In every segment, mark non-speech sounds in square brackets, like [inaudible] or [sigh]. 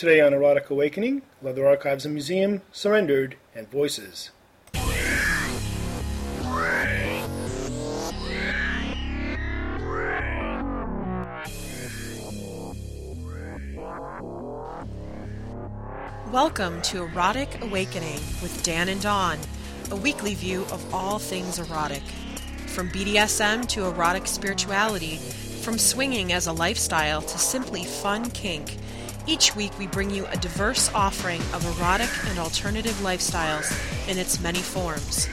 Today on Erotic Awakening, Leather Archives and Museum, Surrendered, and Voices. Welcome to Erotic Awakening with Dan and Dawn, a weekly view of all things erotic. From BDSM to erotic spirituality, from swinging as a lifestyle to simply fun kink, each week we bring you a diverse offering of erotic and alternative lifestyles in its many forms.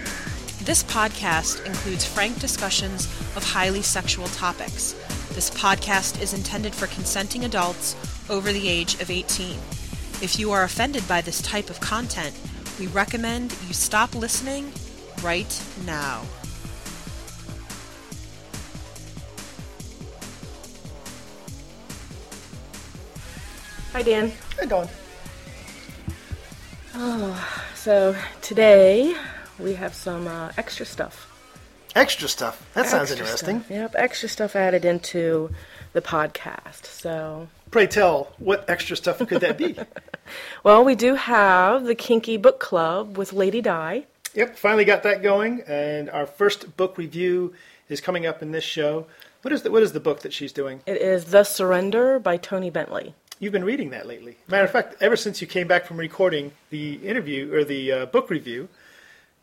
This podcast includes frank discussions of highly sexual topics. This podcast is intended for consenting adults over the age of 18. If you are offended by this type of content, we recommend you stop listening right now. Hi, Dan. Hey, Dawn. Oh, so today we have some uh, extra stuff. Extra stuff. That sounds interesting. stuff. Yep, extra stuff added into the podcast. So, Pray tell, what extra stuff could that be? [laughs] well, we do have the Kinky Book Club with Lady Di. yep, finally got that going, and our first book review is coming up in this show. What is the, what is the book that she's doing? It is The Surrender by Toni Bentley. You've been reading that lately. Matter of fact, ever since you came back from recording the interview or the uh, book review,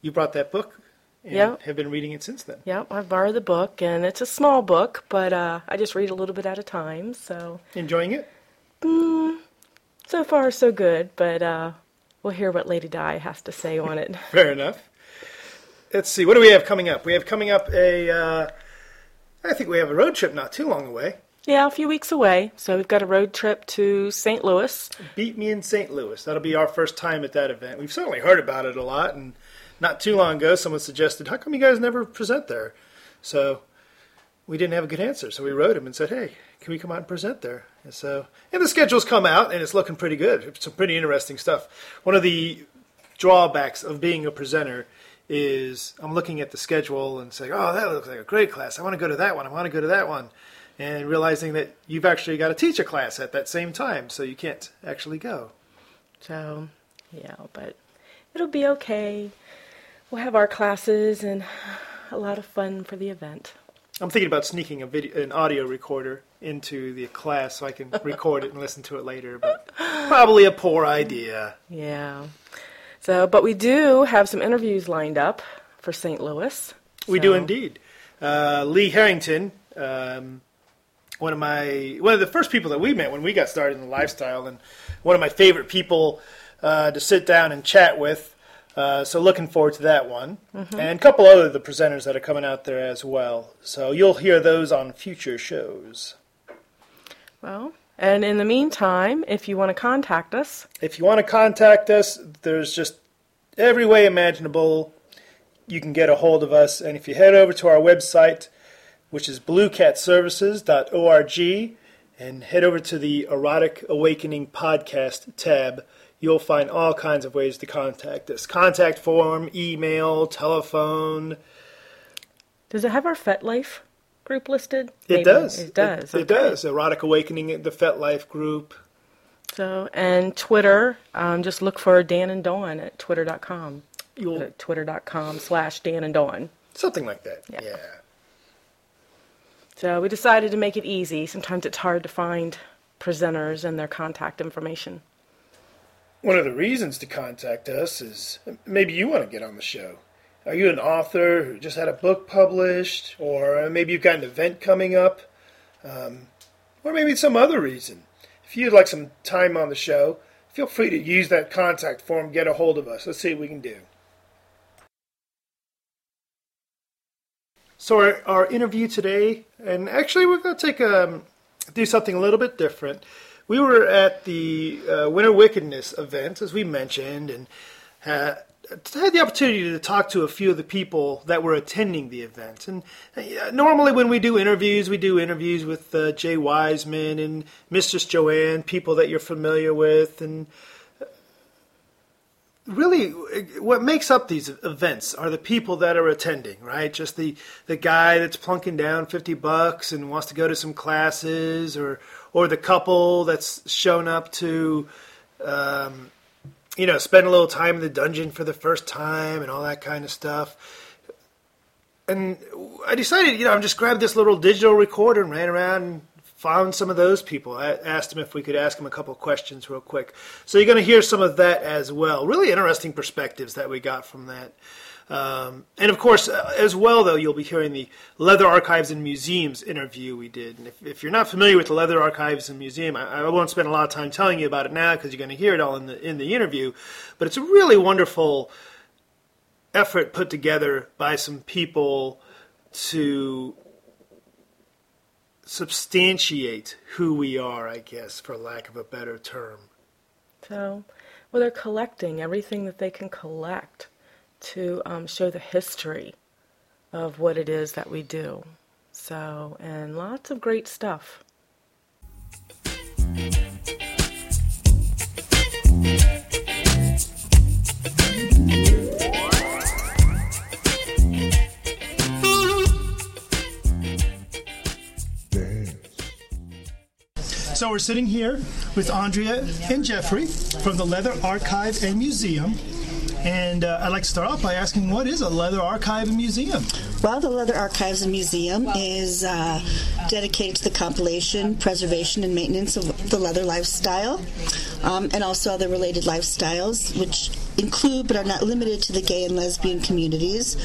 you brought that book and Yeah. have been reading it since then. Yep, I borrowed the book, and it's a small book, but uh, I just read a little bit at a time. So, Enjoying it? so far, so good, but uh, we'll hear what Lady Di has to say on it. [laughs] Fair enough. Let's see. What do we have coming up? We have coming up a. Uh, I think we have a road trip not too long away. Yeah, a few weeks away. So we've got a road trip to St. Louis. Beat Me in St. Louis. That'll be our first time at that event. We've certainly heard about it a lot, and not too long ago, someone suggested, "How come you guys never present there?" So we didn't have a good answer, so we wrote him and said, "Hey, can we come out and present there?" And so, and the schedule's come out, and it's looking pretty good. It's some pretty interesting stuff. One of the drawbacks of being a presenter is I'm looking at the schedule and saying, "Oh, that looks like a great class. I want to go to that one. I want to go to that one." And realizing that you've actually got to teach a class at that same time, so you can't actually go. So, yeah, but it'll be okay. We'll have our classes and a lot of fun for the event. I'm thinking about sneaking a video, an audio recorder into the class so I can [laughs] record it and listen to it later, but probably a poor idea. Yeah. So, but we do have some interviews lined up for St. Louis. We do indeed. Uh, Lee Harrington, um, one of my one of the first people that we met when we got started in the lifestyle, and one of my favorite people uh, to sit down and chat with. Uh, so looking forward to that one, and a couple other of the presenters that are coming out there as well. So you'll hear those on future shows. Well, and in the meantime, if you want to contact us, If you want to contact us, there's just every way imaginable you can get a hold of us. And if you head over to our website, which is bluecatservices.org, and head over to the Erotic Awakening podcast tab, you'll find all kinds of ways to contact us contact form, email, telephone. does it have our FetLife group listed? It Maybe. does. It does. It, it okay. does. Erotic Awakening, the FetLife group. So, and Twitter, um, just look for Dan and Dawn at twitter.com. You'll, At twitter.com slash Dan and Dawn. something like that. Yeah. yeah. So we decided to make it easy. Sometimes it's hard to find presenters and their contact information. One of the reasons to contact us is maybe you want to get on the show. Are you an author who just had a book published, or maybe you've got an event coming up, um, or maybe some other reason? If you'd like some time on the show, feel free to use that contact form, get a hold of us. Let's see what we can do. So our, our interview today, and actually we're going to take um, do something a little bit different. We were at the uh, Winter Wickedness event, as we mentioned, and uh, had the opportunity to talk to a few of the people that were attending the event. And uh, normally, when we do interviews, we do interviews with uh, Jay Wiseman and Mistress Joanne, people that you're familiar with, and really what makes up these events are the people that are attending right just the the guy that's plunking down 50 bucks and wants to go to some classes or or the couple that's shown up to um, you know, spend a little time in the dungeon for the first time and all that kind of stuff. And I decided, you know, I just grabbed this little digital recorder and ran around found some of those people. I asked them if we could ask them a couple questions real quick. So you're going to hear some of that as well. Really interesting perspectives that we got from that. Um, and of course, uh, as well, though, you'll be hearing the Leather Archives and Museums interview we did. And if, if you're not familiar with the Leather Archives and Museum, I, I won't spend a lot of time telling you about it now because you're going to hear it all in the in the interview. But it's a really wonderful effort put together by some people to substantiate who we are, I guess, for lack of a better term. So, well, they're collecting everything that they can collect to um, show the history of what it is that we do. So, and lots of great stuff. So we're sitting here with Andrea and Jeffrey from the Leather Archive and Museum. And uh, I'd like to start off by asking what is a leather archive and museum? Well, the Leather Archives and Museum is uh, dedicated to the compilation, preservation, and maintenance of the leather lifestyle, um, and also other related lifestyles, which include but are not limited to the gay and lesbian communities,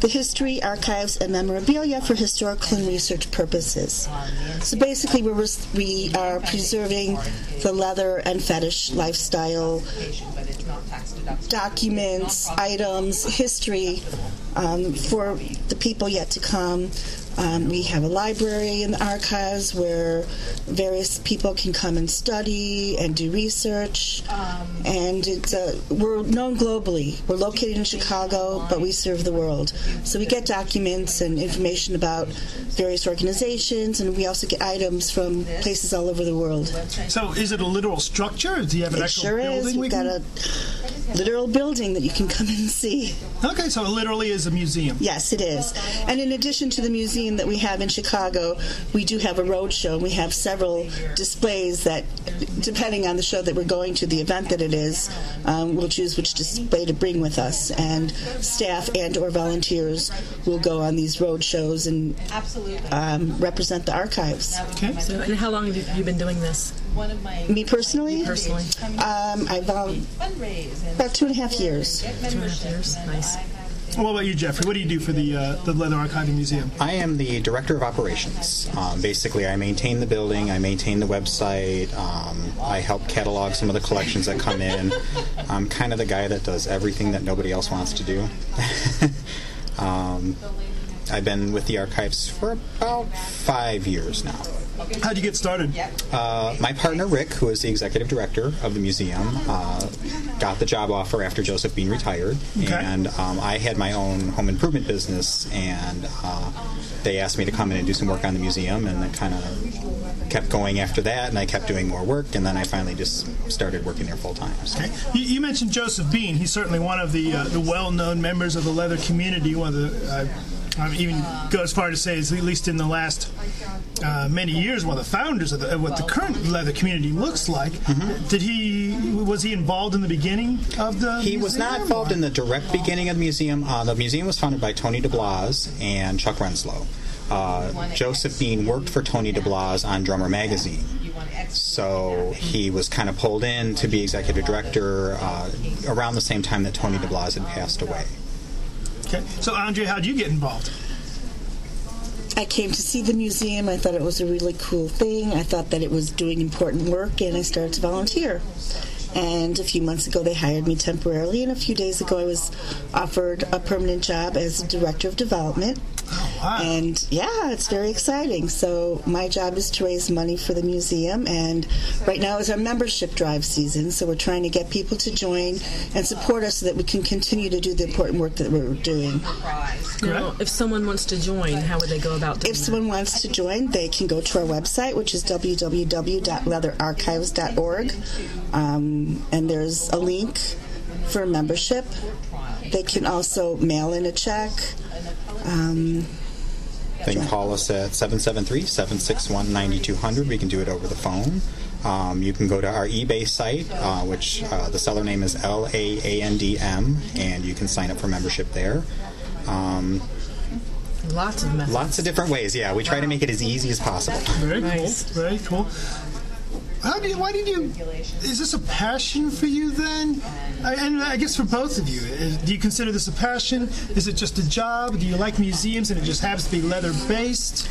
the history, archives, and memorabilia for historical and research purposes. So basically, we're, we are preserving the leather and fetish lifestyle documents, items, history um, for the people yet to come. Um, we have a library in the archives where various people can come and study and do research. Um, and it's uh, we're known globally. We're located in Chicago, but we serve the world. So we get documents and information about various organizations, and we also get items from places all over the world. So is it a literal structure? Do you have an it actual sure building? is. We've got a literal building that you can come and see. Okay, so it literally is a museum. Yes, it is. And in addition to the museum that we have in Chicago, we do have a road show. We have several displays that, depending on the show that we're going to, the event that it is, um, we'll choose which display to bring with us. And staff and or volunteers will go on these road shows and um, represent the archives. Okay. So, and how long have you, you been doing this? Me personally, Personally, um, I've um, about two and a half years. two and a half years. Nice. What about you, Jeffrey? What do you do for the uh, the Leather Archive and Museum? I am the director of operations. Um, basically, I maintain the building, I maintain the website, um, I help catalog some of the collections that come in. I'm kind of the guy that does everything that nobody else wants to do. [laughs] um, I've been with the archives for about five years now. How'd you get started? Uh, my partner Rick, who is the executive director of the museum, uh, got the job offer after Joseph Bean retired, Okay. and um, I had my own home improvement business, and uh, they asked me to come in and do some work on the museum, and it kind of kept going after that, and I kept doing more work, and then I finally just started working there full time. So. Okay. You, you mentioned Joseph Bean. He's certainly one of the uh, the well-known members of the leather community. One of the I even go as far to say, at least in the last uh, many years, one of the founders of, the, what the current leather community looks like. Did he was he involved in the beginning of the? He was not involved in the direct beginning of the museum. Uh, the museum was founded by Tony DeBlase and Chuck Renslow. Uh, Joseph Bean worked for Tony DeBlase on Drummer Magazine. So he was kind of pulled in to be executive director uh, around the same time that Tony DeBlase had passed away. Okay. So Andre, how'd you get involved? I came to see the museum. I thought it was a really cool thing. I thought that it was doing important work, and I started to volunteer. And a few months ago, they hired me temporarily, and a few days ago, I was offered a permanent job as director of development. Wow. And yeah, it's very exciting. So my job is to raise money for the museum, and right now is our membership drive season. So we're trying to get people to join and support us so that we can continue to do the important work that we're doing. Now, if someone wants to join, how would they go about doing If someone wants to join, they can go to our website, which is www.leatherarchives.org, um, and there's a link for membership. They can also mail in a check. Um, They can call us at 773 761 9200. We can do it over the phone. Um, you can go to our eBay site, uh, which uh, the seller name is L A A N D M, and you can sign up for membership there. Um, Lots of methods. lots of different ways. Yeah, we try to make it as easy as possible. Very Nice. cool. Very cool. How do you, why did you? Is this a passion for you then? I, and I guess for both of you, do you consider this a passion? Is it just a job? Do you like museums and it just happens to be leather based?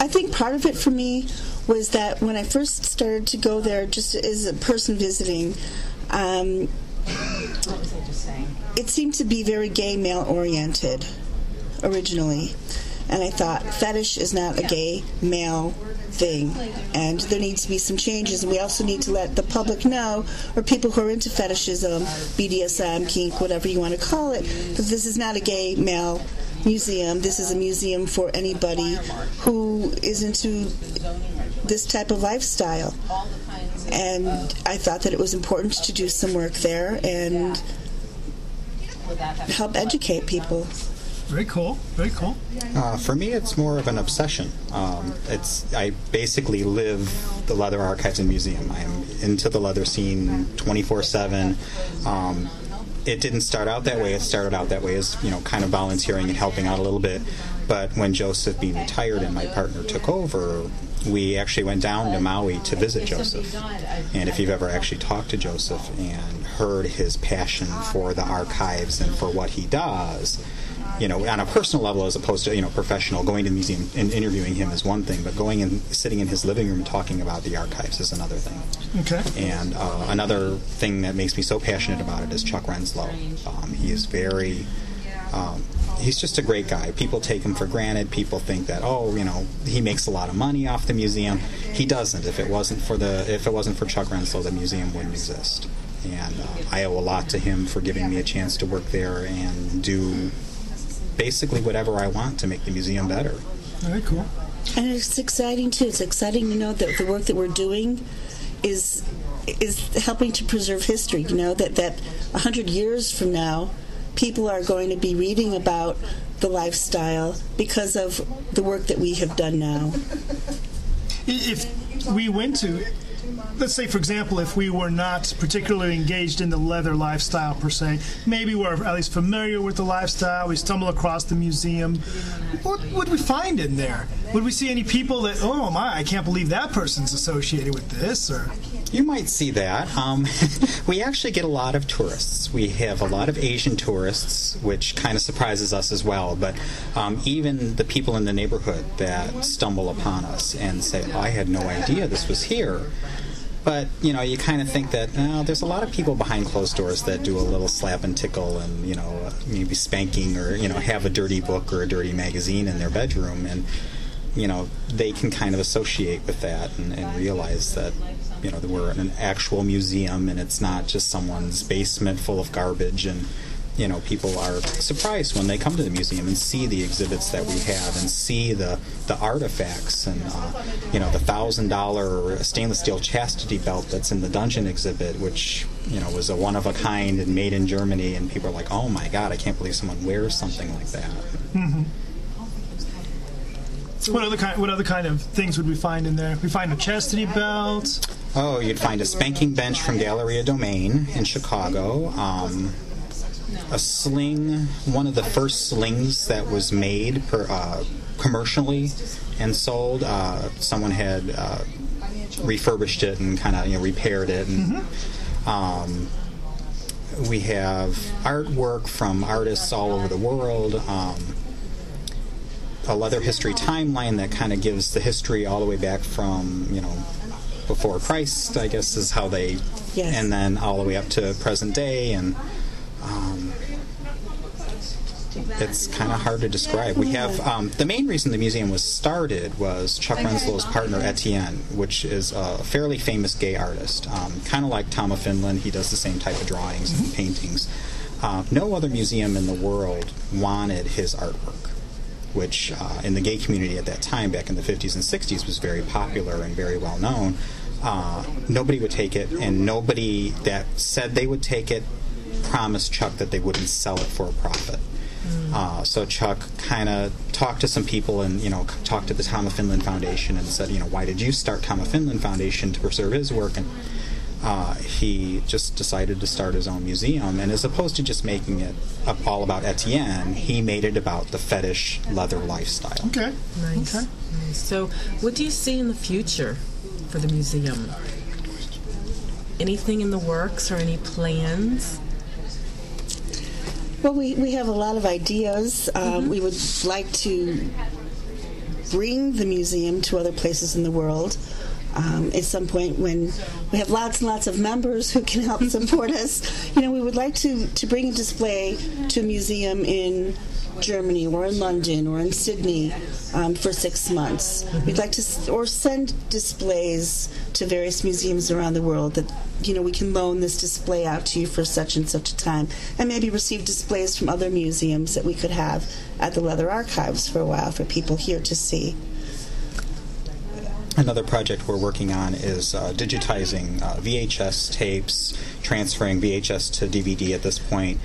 I think part of it for me was that when I first started to go there, just as a person visiting, um, it seemed to be very gay male oriented originally. And I thought fetish is not a gay male thing, and there needs to be some changes. And we also need to let the public know, or people who are into fetishism, BDSM, kink, whatever you want to call it, that this is not a gay male museum. This is a museum for anybody who is into this type of lifestyle. And I thought that it was important to do some work there and help educate people. Very cool. Very cool. Uh, for me, it's more of an obsession. Um, it's I basically live the leather archives and museum. I'm into the leather scene 24/7. Um, it didn't start out that way. It started out that way as you know, kind of volunteering and helping out a little bit. But when Joseph Bean retired and my partner took over, we actually went down to Maui to visit Joseph. And if you've ever actually talked to Joseph and heard his passion for the archives and for what he does, you know, on a personal level as opposed to, you know, professional, going to the museum and interviewing him is one thing, but going and sitting in his living room and talking about the archives is another thing. Okay. And uh, another thing that makes me so passionate about it is Chuck Renslow. Um, he is very, um, he's just a great guy. People take him for granted. People think that, oh, you know, he makes a lot of money off the museum. He doesn't. If it wasn't for the, if it wasn't for Chuck Renslow, the museum wouldn't exist. And uh, I owe a lot to him for giving me a chance to work there and do basically whatever I want to make the museum better. Very cool. And it's exciting too. It's exciting to know that the work that we're doing is is helping to preserve history. You know that that a hundred years from now, people are going to be reading about the lifestyle because of the work that we have done now. If we went to, let's say, for example, if we were not particularly engaged in the leather lifestyle per se, maybe we're at least familiar with the lifestyle, we stumble across the museum, what would we find in there? Would we see any people that, oh my, I can't believe that person's associated with this? Or You might see that. Um, [laughs] we actually get a lot of tourists. We have a lot of Asian tourists, which kind of surprises us as well. But um, even the people in the neighborhood that stumble upon us and say, I had no idea this was here. But you know, you kind of think that uh, there's a lot of people behind closed doors that do a little slap and tickle, and you know, uh, maybe spanking, or you know, have a dirty book or a dirty magazine in their bedroom, and you know, they can kind of associate with that and, and realize that you know we're an actual museum, and it's not just someone's basement full of garbage and you know, people are surprised when they come to the museum and see the exhibits that we have and see the, the artifacts and, uh, you know, the thousand dollar stainless steel chastity belt that's in the dungeon exhibit, which, you know, was a one of a kind and made in Germany. And people are like, oh my God, I can't believe someone wears something like that. what other kind? What other kind of things would we find in there? We find a chastity belt. Oh, you'd find a spanking bench from Galleria Domain in Chicago. Um, a sling, one of the first slings that was made per, uh, commercially and sold. Uh, someone had uh, refurbished it and kind of you know repaired it. And, um, we have artwork from artists all over the world. Um, a leather history timeline that kind of gives the history all the way back from you know before Christ, I guess is how they, Yes. and then all the way up to present day, and um, it's kind of hard to describe. We have um, the main reason the museum was started was Chuck Renslow's partner Etienne, which is a fairly famous gay artist, um, kind of like Tom of Finland. He does the same type of drawings and paintings. Uh, no other museum in the world wanted his artwork which uh, in the gay community at that time, back in the 50s and 60s, was very popular and very well known. Uh, nobody would take it, and nobody that said they would take it promised Chuck that they wouldn't sell it for a profit. Uh, so Chuck kind of talked to some people and, you know, talked to the Tom of Finland Foundation and said, you know, why did you start Tom of Finland Foundation to preserve his work? And uh, he just decided to start his own museum. And as opposed to just making it up all about Etienne, he made it about the fetish leather lifestyle. Okay. Nice. Okay. nice. So, what do you see in the future for the museum? Anything in the works or any plans? Well, we, we have a lot of ideas. Um, We would like to bring the museum to other places in the world. Um, at some point, when we have lots and lots of members who can help [laughs] support us, you know, we would like to, to bring a display to a museum in Germany or in London or in Sydney um, for six months. We'd like to, or send displays to various museums around the world that, you know, we can loan this display out to you for such and such a time, and maybe receive displays from other museums that we could have at the Leather Archives for a while for people here to see. Another project we're working on is uh, digitizing uh, VHS tapes, transferring VHS to DVD at this point.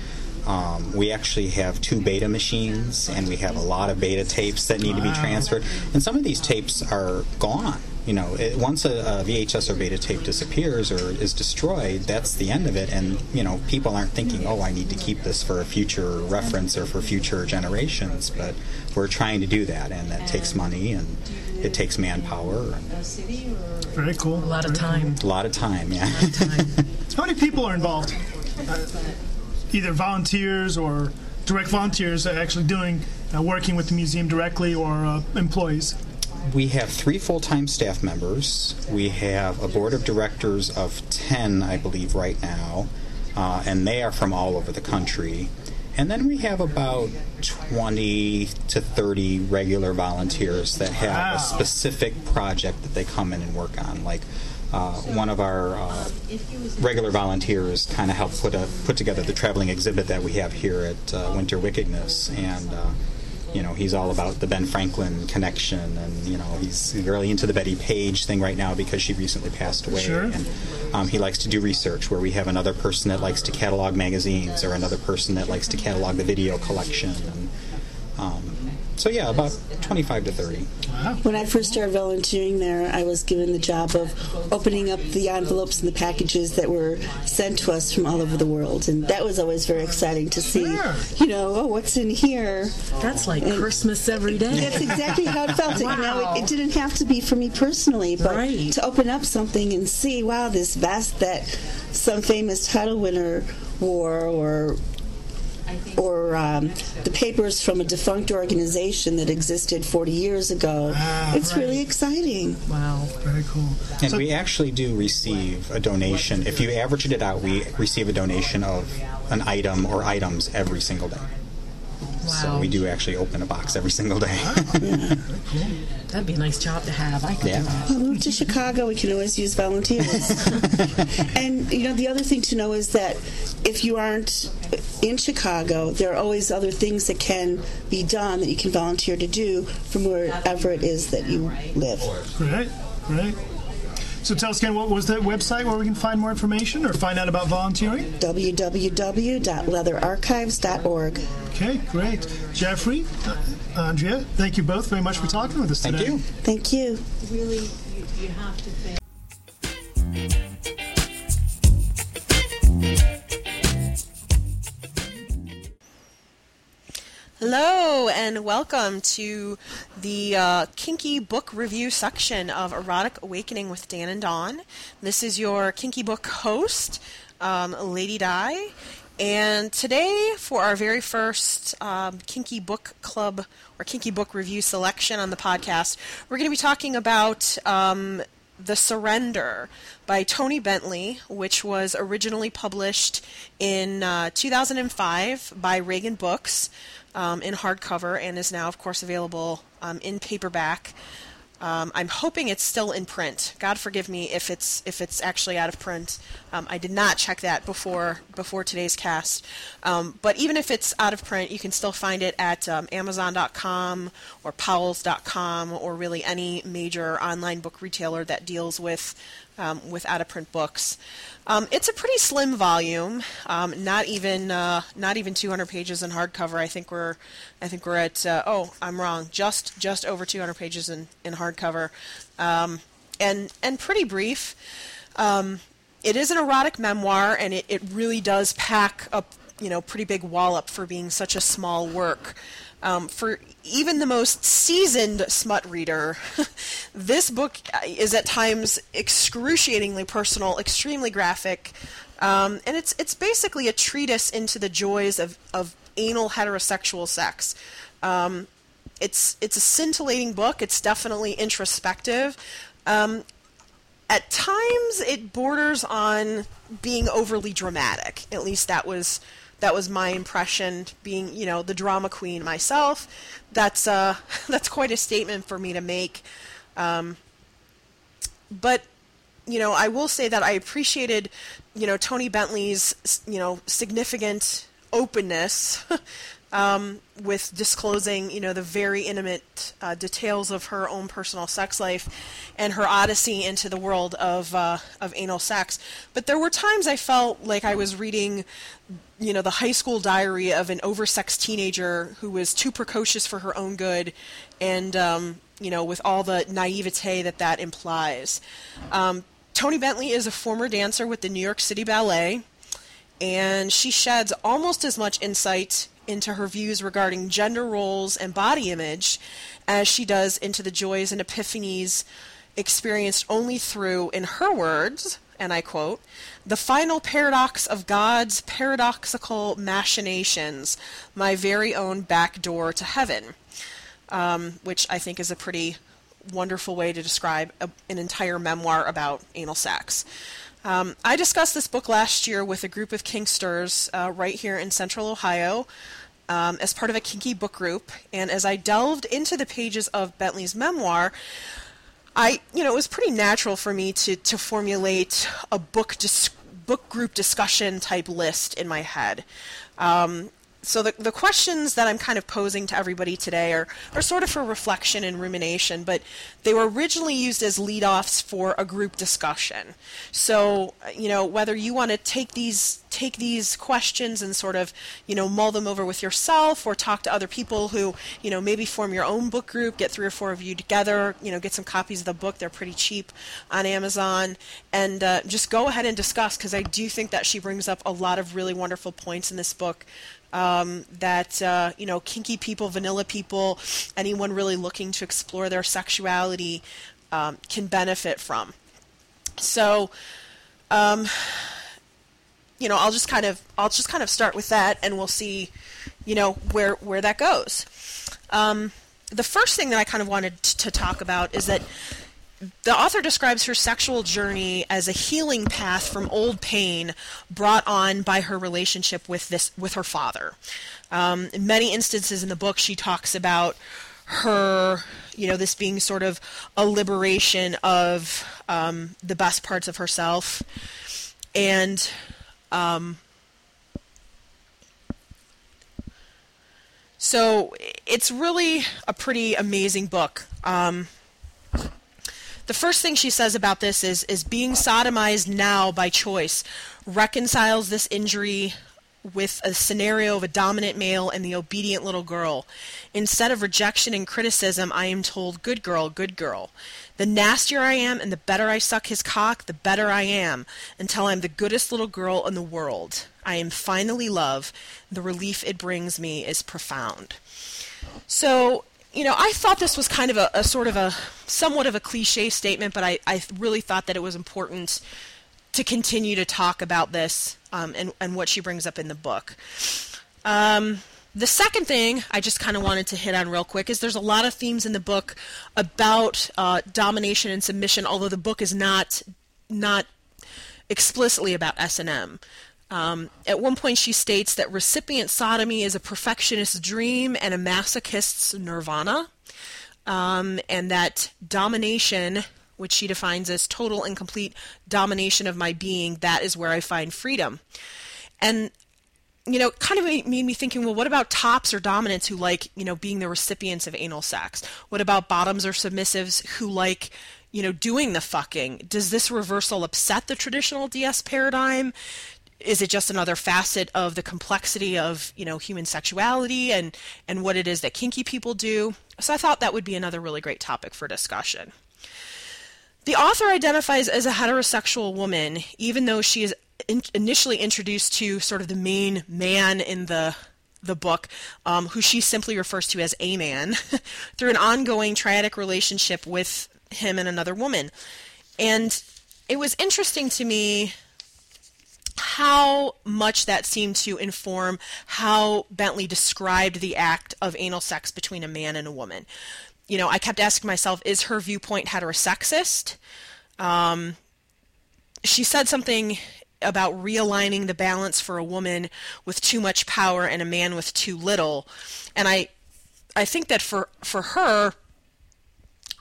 Um, we actually have two beta machines, and we have a lot of beta tapes that need to be transferred. And some of these tapes are gone. You know, it, once a, a VHS or beta tape disappears or is destroyed, that's the end of it. And you know, people aren't thinking, "Oh, I need to keep this for a future reference or for future generations." But we're trying to do that, and that takes money and it takes manpower and Very cool. A lot of time. a lot of time. Yeah. time. [laughs] How many people are involved? Uh, either volunteers or direct volunteers actually doing uh, working with the museum directly or uh, employees. We have three full time staff members. We have a board of directors of 10, I believe, right now, uh, and they are from all over the country. And then we have about 20 to 30 regular volunteers that have Wow. a specific project that they come in and work on. Like uh, one of our uh, regular volunteers kind of helped put a put together the traveling exhibit that we have here at uh, Winter Wickedness, and uh, you know he's all about the Ben Franklin connection, and you know he's really into the Bettie Page thing right now because she recently passed away, Sure. and um, he likes to do research where we have another person that likes to catalog magazines or another person that likes to catalog the video collection, and um, so yeah, about 25 to 30. When I first started volunteering there, I was given the job of opening up the envelopes and the packages that were sent to us from all over the world, and that was always very exciting to see. Sure. You know, oh, what's in here? That's like Christmas every day. That's exactly how it felt. You know, it, it didn't have to be for me personally, but Right. to open up something and see, wow, this vest that some famous title winner wore, or or um, the papers from a defunct organization that existed 40 years ago. Ah, it's really exciting. Wow. Very cool. And we actually do receive a donation. If you averaged it out, we receive a donation of an item or items every single day. So we do actually open a box every single day. [laughs] That'd be a nice job to have. I could Yeah. do that. Well, move to Chicago, we can always use volunteers. [laughs] and you know, the other thing to know is that if you aren't in Chicago, there are always other things that can be done that you can volunteer to do from wherever it is that you live. Great. Great. So tell us again, what was that website where we can find more information or find out about volunteering? www.leatherarchives.org. Okay, great. Jeffrey, uh, Andrea, thank you both very much for talking with us today. Thank today. you. Thank you. really you, you have to think Hello and welcome to the uh, kinky book review section of Erotic Awakening with Dan and Dawn. This is your kinky book host, um, Lady Di, and today for our very first um, kinky book club or kinky book review selection on the podcast, we're going to be talking about um, the Surrender by Toni Bentley, which was originally published in uh, 2005 by Regan Books um, in hardcover and is now, of course, available um, in paperback. Um, I'm hoping it's still in print. God forgive me if it's if it's actually out of print. Um, I did not check that before before today's cast. Um, but even if it's out of print, you can still find it at um, Amazon.com or Powell's.com or really any major online book retailer that deals with um, with out of print books. Um, it's a pretty slim volume, um, not even uh, not even 200 pages in hardcover. I think we're I think we're at uh, oh I'm wrong, just just over 200 pages in in hardcover, um, and and pretty brief. Um, it is an erotic memoir, and it, it really does pack a you know pretty big wallop for being such a small work. Um, for even the most seasoned smut reader, [laughs] this book is at times excruciatingly personal, extremely graphic, um, and it's it's basically a treatise into the joys of, of anal heterosexual sex. Um, it's it's a scintillating book. It's definitely introspective. Um, at times, it borders on being overly dramatic. At least that was that was my impression being you know the drama queen myself that's uh [laughs] that's quite a statement for me to make um, but you know i will say that i appreciated you know Toni bentley's you know significant openness [laughs] um, with disclosing, you know, the very intimate uh, details of her own personal sex life and her odyssey into the world of uh, of anal sex. But there were times I felt like I was reading, you know, the high school diary of an oversexed teenager who was too precocious for her own good, and um, you know, with all the naivete that that implies. Um, Toni Bentley is a former dancer with the New York City Ballet, and she sheds almost as much insight into her views regarding gender roles and body image as she does into the joys and epiphanies experienced only through, in her words, and I quote, the final paradox of God's paradoxical machinations, my very own back door to heaven, um, which I think is a pretty wonderful way to describe a, an entire memoir about anal sex. Um, I discussed this book last year with a group of Kinksters uh, right here in central Ohio um, as part of a kinky book group. And as I delved into the pages of Bentley's memoir, I, you know, it was pretty natural for me to, to formulate a book dis- book group discussion type list in my head. Um, so the, the questions that I'm kind of posing to everybody today are, are sort of for reflection and rumination, but they were originally used as lead-offs for a group discussion. So, you know, whether you want to take these take these questions and sort of, you know, mull them over with yourself or talk to other people who, you know, maybe form your own book group, get three or four of you together, you know, get some copies of the book. They're pretty cheap on Amazon. And uh, just go ahead and discuss because I do think that she brings up a lot of really wonderful points in this book um, that uh, you know kinky people, vanilla people, anyone really looking to explore their sexuality um, can benefit from. So, um, you know, I'll just kind of I'll just kind of start with that, and we'll see, you know, where where that goes. Um, the first thing that I kind of wanted to talk about is that the author describes her sexual journey as a healing path from old pain brought on by her relationship with this with her father. Um, in many instances in the book, she talks about her, you know, this being sort of a liberation of um, the best parts of herself, and um, so it's really a pretty amazing book. Um, the first thing she says about this is is being sodomized now by choice reconciles this injury with a scenario of a dominant male and the obedient little girl. Instead of rejection and criticism, I am told, good girl, good girl. The nastier I am and the better I suck his cock, the better I am, until I'm the goodest little girl in the world. I am finally love. The relief it brings me is profound. So you know, I thought this was kind of a, a, sort of a somewhat of a cliche statement, but I, I really thought that it was important to continue to talk about this um, and, and what she brings up in the book. Um, the second thing I just kind of wanted to hit on real quick is there's a lot of themes in the book about uh, domination and submission, although the book is not not explicitly about S and M. Um, at one point, she states that recipient sodomy is a perfectionist's dream and a masochist's nirvana, um, and that domination, which she defines as total and complete domination of my being, that is where I find freedom. And you know, kind of made me thinking, well, what about tops or dominants who like, you know, being the recipients of anal sex? What about bottoms or submissives who like, you know, doing the fucking. Does this reversal upset the traditional DS paradigm? Is it just another facet of the complexity of, you know, human sexuality and, and what it is that kinky people do? So I thought that would be another really great topic for discussion. The author identifies as a heterosexual woman, even though she is in- initially introduced to sort of the main man in the the book, um, who she simply refers to as a man, [laughs] through an ongoing triadic relationship with him and another woman. And it was interesting to me how much that seemed to inform how Bentley described the act of anal sex between a man and a woman. You know, I kept asking myself, is her viewpoint heterosexist? Um, she said something about realigning the balance for a woman with too much power and a man with too little. And I I think that for for her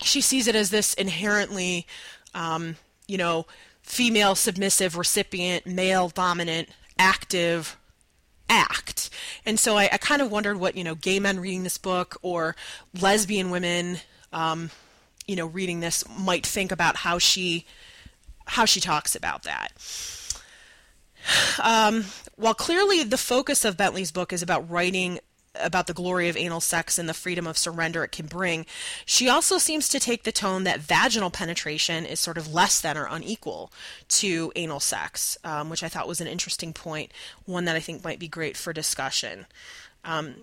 she sees it as this inherently um, you know, female submissive recipient, male dominant, active act. And so I, I, kind of wondered what, you know, gay men reading this book or lesbian women, um, you know, reading this might think about how she how she talks about that. Um, while clearly the focus of Bentley's book is about writing about the glory of anal sex and the freedom of surrender it can bring, she also seems to take the tone that vaginal penetration is sort of less than or unequal to anal sex, um, which I thought was an interesting point, one that I think might be great for discussion. Um,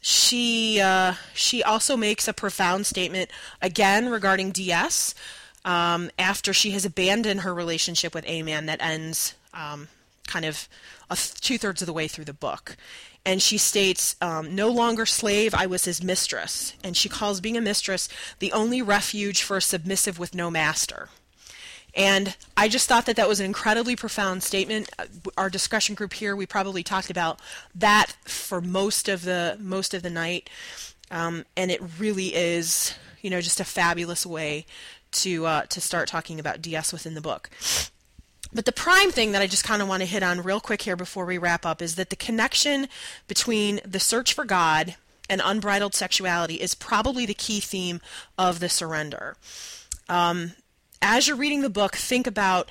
she uh, she also makes a profound statement again regarding DS um, after she has abandoned her relationship with a man that ends um, kind of th- two thirds of the way through the book. And she states, um, no longer slave, I was his mistress. And she calls being a mistress the only refuge for a submissive with no master. And I just thought that that was an incredibly profound statement. Uh, our discussion group here, we probably talked about that for most of the most of the night, um, and it really is, you know, just a fabulous way to uh, to start talking about DS within the book. But the prime thing that I just kind of want to hit on real quick here before we wrap up is that the connection between the search for God and unbridled sexuality is probably the key theme of the surrender. Um, as you're reading the book, think about,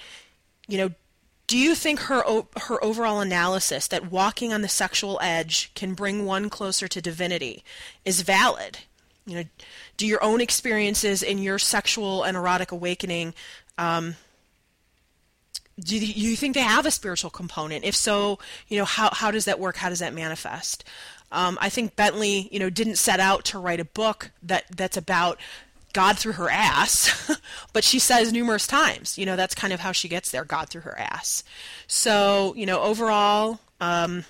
you know, do you think her her overall analysis that walking on the sexual edge can bring one closer to divinity is valid? You know, do your own experiences in your sexual and erotic awakening um, do you think they have a spiritual component? If so, you know, how, how does that work? How does that manifest? Um, I think Bentley, you know, didn't set out to write a book that, that's about God through her ass, [laughs] but she says numerous times, you know, that's kind of how she gets there, God through her ass. So, you know, overall, um,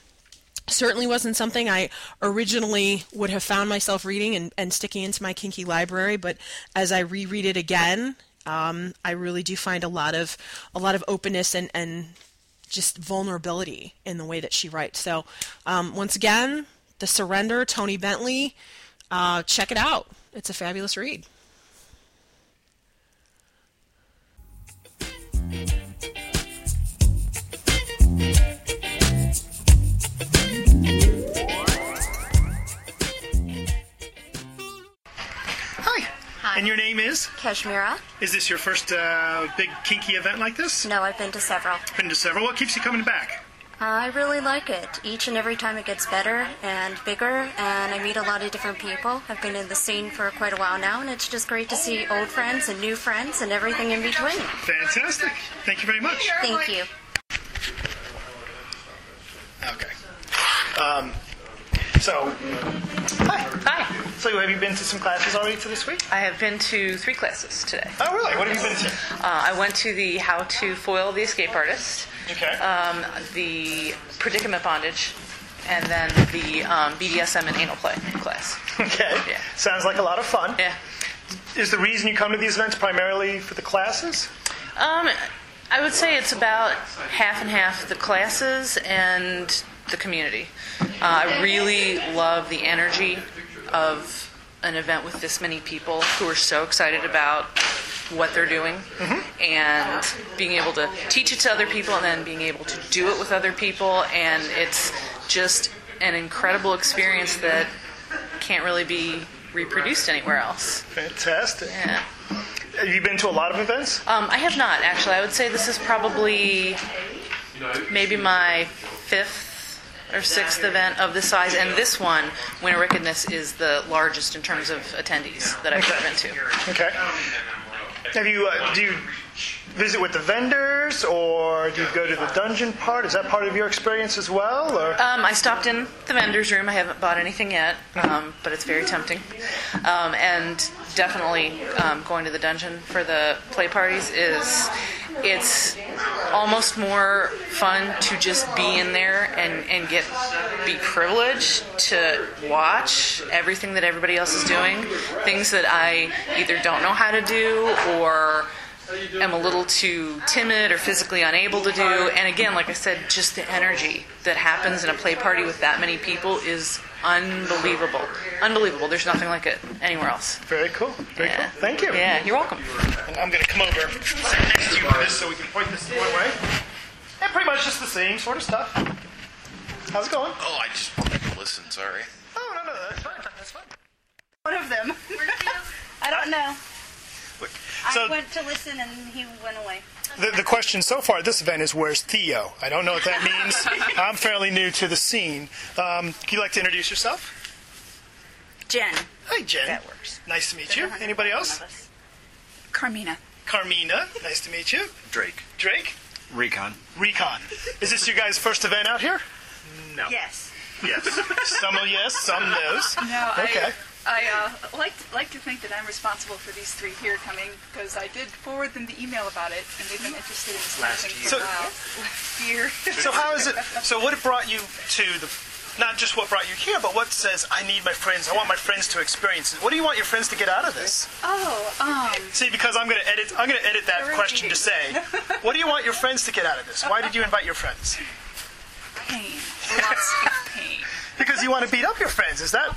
certainly wasn't something I originally would have found myself reading and, and sticking into my kinky library, but as I reread it again, um, I really do find a lot of a lot of openness and, and just vulnerability in the way that she writes. So um, once again, The Surrender, Toni Bentley, uh, check it out. It's a fabulous read. And your name is? Kashmira. Is this your first uh, big kinky event like this? No, I've been to several. Been to several. What keeps you coming back? I really like it. Each and every time it gets better and bigger, and I meet a lot of different people. I've been in the scene for quite a while now, and it's just great to see old friends and new friends and everything in between. Fantastic. Thank you very much. Thank you. Okay. Um, so, hi. Hi. So, have you been to some classes already to this week? I have been to three classes today. Oh, really? What have you been to? Uh, I went to the How to Foil the Escape Artist, Okay. um, the Predicament Bondage, and then the um, BDSM and Anal Play class. okay. Yeah. Sounds like a lot of fun. Yeah. Is the reason you come to these events primarily for the classes? Um, I would say it's about half and half the classes and the community. Uh, I really love the energy of an event with this many people who are so excited about what they're doing and being able to teach it to other people and then being able to do it with other people and it's just an incredible experience that can't really be reproduced anywhere else. Fantastic. Yeah. Have you been to a lot of events? Um, I have not actually. I would say this is probably maybe my fifth or sixth event of this size, and this one, Winter Wickedness, is the largest in terms of attendees that I've ever been to. Okay. Have you? Uh, do you visit with the vendors, or do you go to the dungeon part? Is that part of your experience as well, or? Um, I stopped in the vendor's room. I haven't bought anything yet, um, but it's very tempting. Um, and definitely um, going to the dungeon for the play parties is it's almost more fun to just be in there and, and get be privileged to watch everything that everybody else is doing, things that I either don't know how to do or am a little too timid or physically unable to do. And again, like I said, just the energy that happens in a play party with that many people is unbelievable. Unbelievable. There's nothing like it anywhere else. Very cool. Very Yeah. cool. Thank you. Yeah, you're welcome. And I'm going to come over sit next to you for this so we can point this the one way. And pretty much just the same sort of stuff. How's it going? Oh, I just wanted to listen. Sorry. Oh, no, no, that's fine. That's fine. One of them. [laughs] I don't know. So- I went to listen and he went away. The, the question so far at this event is where's Theo? I don't know what that means. [laughs] I'm fairly new to the scene. Um, can you like to introduce yourself? Jen. Hi, Jen. That works. Nice to meet you. Anybody else? Carmina. Carmina. Nice to meet you. Drake. Drake. Recon. Recon. Is this your guys' first event out here? No. Yes. Yes. some of yes, some no's. No, Okay. I, I uh, like like to think that I'm responsible for these three here coming because I did forward them the email about it, and they've been interested in this Last thing year. for a So- while. Last year. So how is it? So what brought you to the? Not just what brought you here, but what says I need my friends. I want my friends to experience it. What do you want your friends to get out of this? Oh, um, See, because I'm going to edit. I'm going to edit that Very question to say, what do you want your friends to get out of this? Why did you invite your friends? pain. Lots of pain. Because you want to beat up your friends. Is that?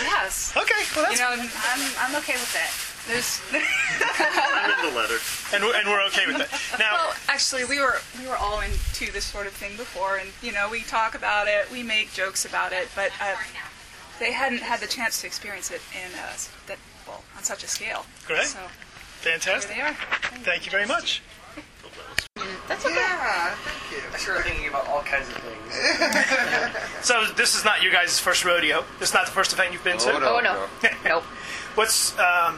Yes. Okay. Well, that's You know, I'm, I'm, I'm okay with that. There's. I'm in the letter. and we're, and we're okay with that. [laughs] Now, Well, actually, we were we were all into this sort of thing before, and you know, we talk about it, we make jokes about it, but uh, they hadn't had the chance to experience it in uh, that well on such a scale. Great. So fantastic. here they are. Thank you very much. That's okay. Yeah, thank you. I started thinking about all kinds of things. [laughs] So this is not your guys' first rodeo. This is not the first event you've been to. Oh, no, Oh, no. [laughs] nope. What's um,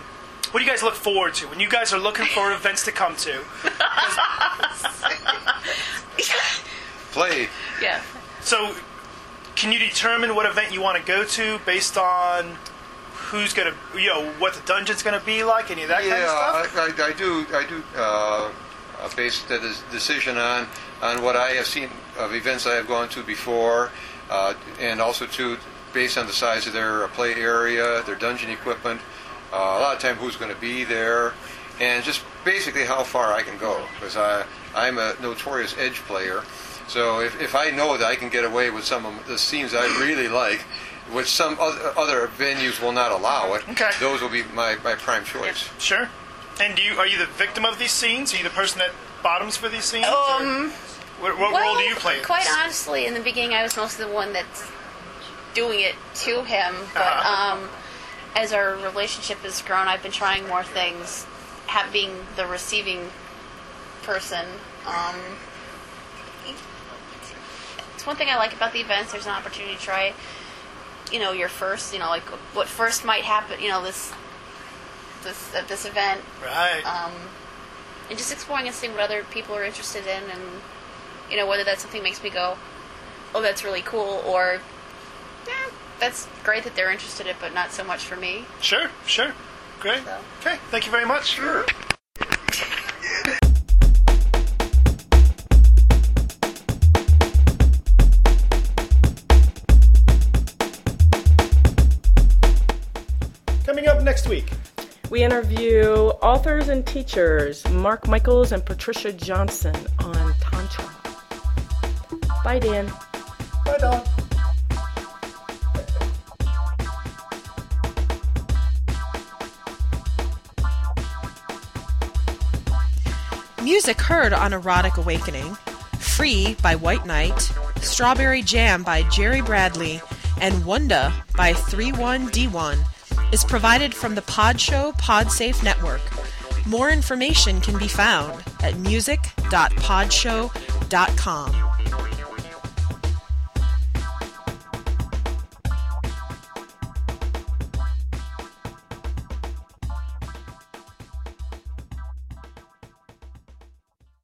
what do you guys look forward to when you guys are looking for events to come to? [laughs] Play. Yeah. So, can you determine what event you want to go to based on who's gonna, you know, what the dungeon's gonna be like, any of that kind of stuff? Yeah, I, I, I do. I do uh, uh, base the decision on on what I have seen of events I have gone to before, uh, and also too based on the size of their uh, play area, their dungeon equipment. Uh, a lot of time, who's going to be there, and just basically how far I can go because I I'm a notorious edge player. So if, if I know that I can get away with some of the scenes I really like, which some other, other venues will not allow it, Okay. those will be my, my prime choice. Sure. And do you are you the victim of these scenes? Are you the person that bottoms for these scenes? Um, or what, what well, role do you play? in Quite this? honestly, in the beginning, I was mostly the one that's doing it to him. But Uh-huh. um, as our relationship has grown, I've been trying more things, have, being the receiving person. Um, it's one thing I like about the events. There's an opportunity to try, you know, your first. You know, like what first might happen. You know, this this at this event. Right. Um, and just exploring and seeing what other people are interested in, and you know whether that's something that makes me go, "Oh, that's really cool," or "Yeah, that's great that they're interested in, it, but not so much for me." Sure, sure. Great. Okay, thank you very much. Sure. Coming up next week. We interview authors and teachers Mark Michaels and Patricia Johnson on Tantra. Bye, Dan. Bye, Don. Music heard on Erotic Awakening, Free by White Knight, Strawberry Jam by Jerry Bradley, and Wunda by 31D1 is provided from the Podshow Podsafe Network. More information can be found at music.podshow.com.